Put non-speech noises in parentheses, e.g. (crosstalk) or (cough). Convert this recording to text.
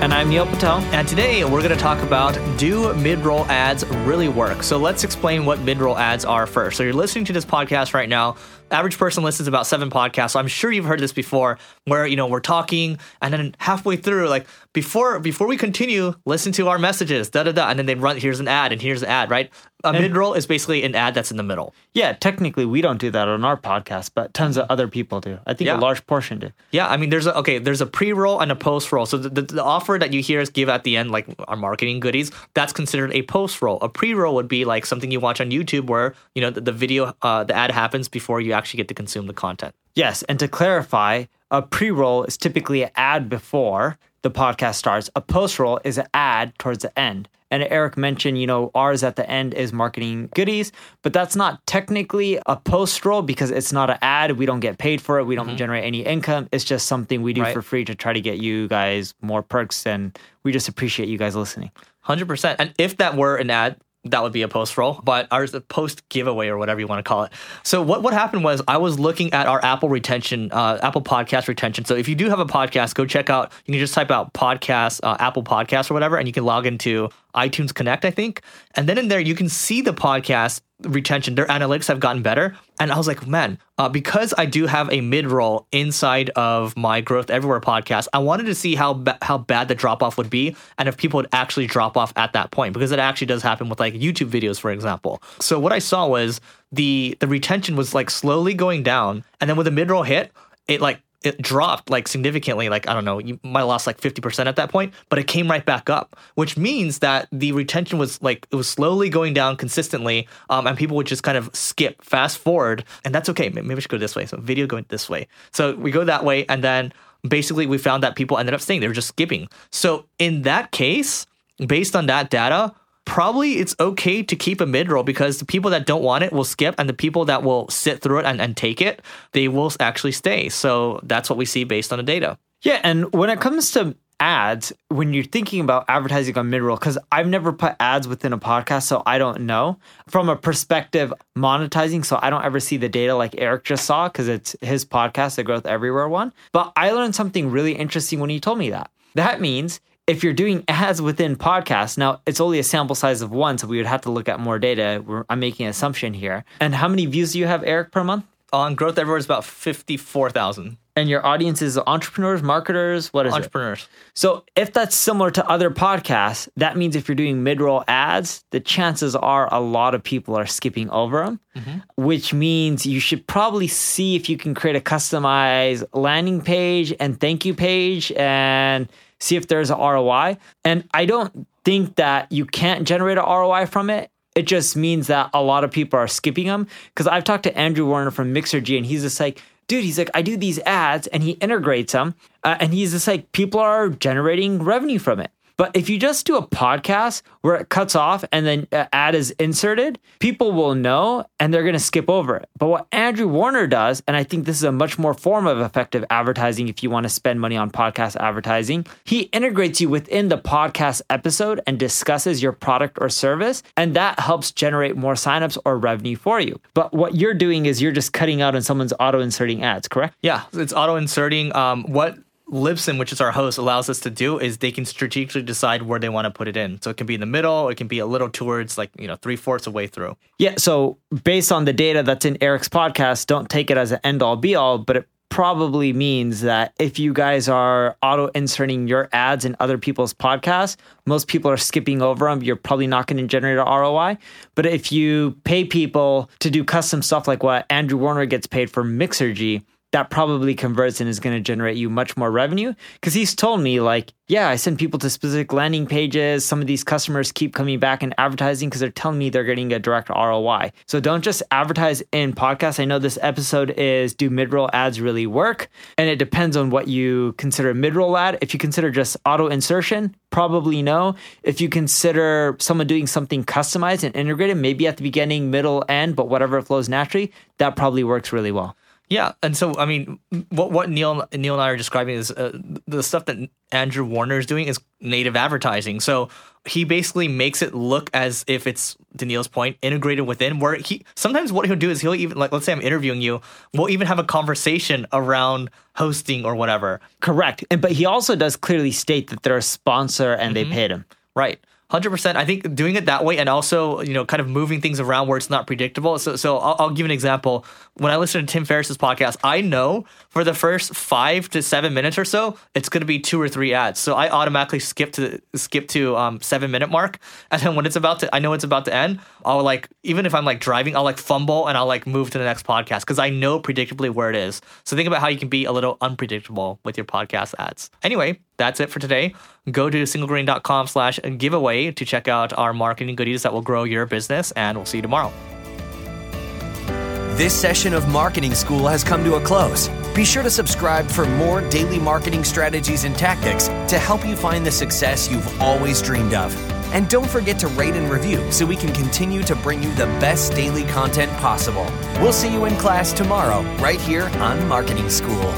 And I'm Neil Patel. And today we're going to talk about do mid roll ads really work? So let's explain what mid roll ads are first. So you're listening to this podcast right now average person listens about seven podcasts. So I'm sure you've heard this before, where you know we're talking, and then halfway through, like before before we continue, listen to our messages, da da da, and then they run. Here's an ad, and here's an ad, right? A mid roll is basically an ad that's in the middle. Yeah, technically we don't do that on our podcast, but tons of other people do. I think Yeah. a large portion do. Yeah, I mean, there's a okay, there's a pre-roll and a post-roll. So the, the, the offer that you hear us give at the end, like our marketing goodies, that's considered a post-roll. A pre-roll would be like something you watch on YouTube, where you know the, the video, uh, the ad happens before you actually get to consume the content. Yes, and to clarify, a pre-roll is typically an ad before the podcast starts. A post-roll is an ad towards the end. And Eric mentioned, you know, ours at the end is marketing goodies, but that's not technically a post-roll because it's not an ad. We don't get paid for it. We don't mm-hmm. generate any income. It's just something we do Right. for free to try to get you guys more perks, and we just appreciate you guys listening. Hundred percent. And if that were an ad, that would be a post roll. But ours a post giveaway or whatever you want to call it. So what what happened was I was looking at our Apple retention, uh, Apple Podcast retention. So if you do have a podcast, go check out. You can just type out podcast, uh, Apple Podcast or whatever, and you can log into iTunes Connect, I think. And then in there you can see the podcast retention. Their analytics have gotten better. And I was like, man, uh, because I do have a mid roll inside of my Growth Everywhere podcast, I wanted to see how ba- how bad the drop off would be, and if people would actually drop off at that point, because it actually does happen with like YouTube videos, for example. So what I saw was the the retention was like slowly going down, and then when the mid roll hit, it like it dropped like significantly like i don't know you might have lost like 50% at that point but it came right back up which means that the retention was like it was slowly going down consistently um, and people would just kind of skip fast forward and that's okay maybe we should go this way so video going this way. So we go that way and then basically we found that people ended up staying they were just skipping. So in that case based on that data probably it's okay to keep a mid roll because the people that don't want it will skip and the people that will sit through it and, and take it they will actually stay so that's what we see based on the data Yeah, and when it comes to ads, when you're thinking about advertising on mid-roll, because I've never put ads within a podcast, so I don't know from a perspective monetizing. So I don't ever see the data like Eric just saw because it's his podcast, the Growth Everywhere one. But I learned something really interesting when he told me that. That means if you're doing ads within podcasts, now it's only a sample size of one, so we would have to look at more data. We're, I'm making an assumption here. And how many views do you have, Eric, per month? on growth everywhere is about 54000 And your audience is entrepreneurs, marketers, what is it? entrepreneurs So if that's similar to other podcasts, that means if you're doing mid-roll ads, the chances are a lot of people are skipping over them, mm-hmm. which means you should probably see if you can create a customized landing page and thank you page and see if there's a ROI. And I don't think that you can't generate a ROI from it. It just means that a lot of people are skipping them. Because I've talked to Andrew Warner from Mixergy, and he's just like, dude, he's like, I do these ads, and he integrates them, uh, and he's just like, people are generating revenue from it. But if you just do a podcast where it cuts off and then uh, ad is inserted, people will know and they're going to skip over it. But what Andrew Warner does, and I think this is a much more form of effective advertising if you want to spend money on podcast advertising, he integrates you within the podcast episode and discusses your product or service. And that helps generate more signups or revenue for you. But what you're doing is you're just cutting out and someone's auto inserting ads, correct? Yeah, it's auto inserting. Um, what Libsyn, which is our host, allows us to do is they can strategically decide where they want to put it in. So it can be in the middle, it can be a little towards like, you know, three fourths of the way through. Yeah. So based on the data that's in Eric's podcast, don't take it as an end all be all, but it probably means that if you guys are auto inserting your ads in other people's podcasts, most people are skipping over them. You're probably not going to generate a ROI. But if you pay people to do custom stuff like what Andrew Warner gets paid for Mixergy, that probably converts and is going to generate you much more revenue. Because he's told me like yeah i send people to specific landing pages. Some of these customers keep coming back and advertising because they're telling me they're getting a direct roi so don't just advertise in podcasts. I know this episode is do mid-roll ads really work? And it depends on what you consider a mid-roll ad. If you consider just auto insertion probably no. If you consider someone doing something customized and integrated maybe at the beginning middle end but whatever flows naturally that probably works really well yeah, and so I mean, what what Neil Neil and I are describing is uh, the stuff that Andrew Warner is doing is native advertising. So he basically makes it look as if it's to Neil's point integrated within. Where he sometimes what he'll do is he'll even like let's say I'm interviewing you, we'll even have a conversation around hosting or whatever. Correct, and but he also does clearly state that they're a sponsor and mm-hmm. they paid him. Right. Hundred percent. I think doing it that way and also you know kind of moving things around where it's not predictable. So so I'll, I'll give an example. When I listen to Tim Ferriss's podcast, I know for the first five to seven minutes or so, it's going to be two or three ads. So I automatically skip to skip to um, seven minute mark, (laughs) and then when it's about to, I know it's about to end. I'll like even if I'm like driving, I'll like fumble and I'll like move to the next podcast because I know predictably where it is. So think about how you can be a little unpredictable with your podcast ads. Anyway, that's it for today. Go to singlegrain.com slash giveaway to check out our marketing goodies that will grow your business, and we'll see you tomorrow. This session of Marketing School has come to a close. Be sure to subscribe for more daily marketing strategies and tactics to help you find the success you've always dreamed of. And don't forget to rate and review so we can continue to bring you the best daily content possible. We'll see you in class tomorrow, right here on Marketing School.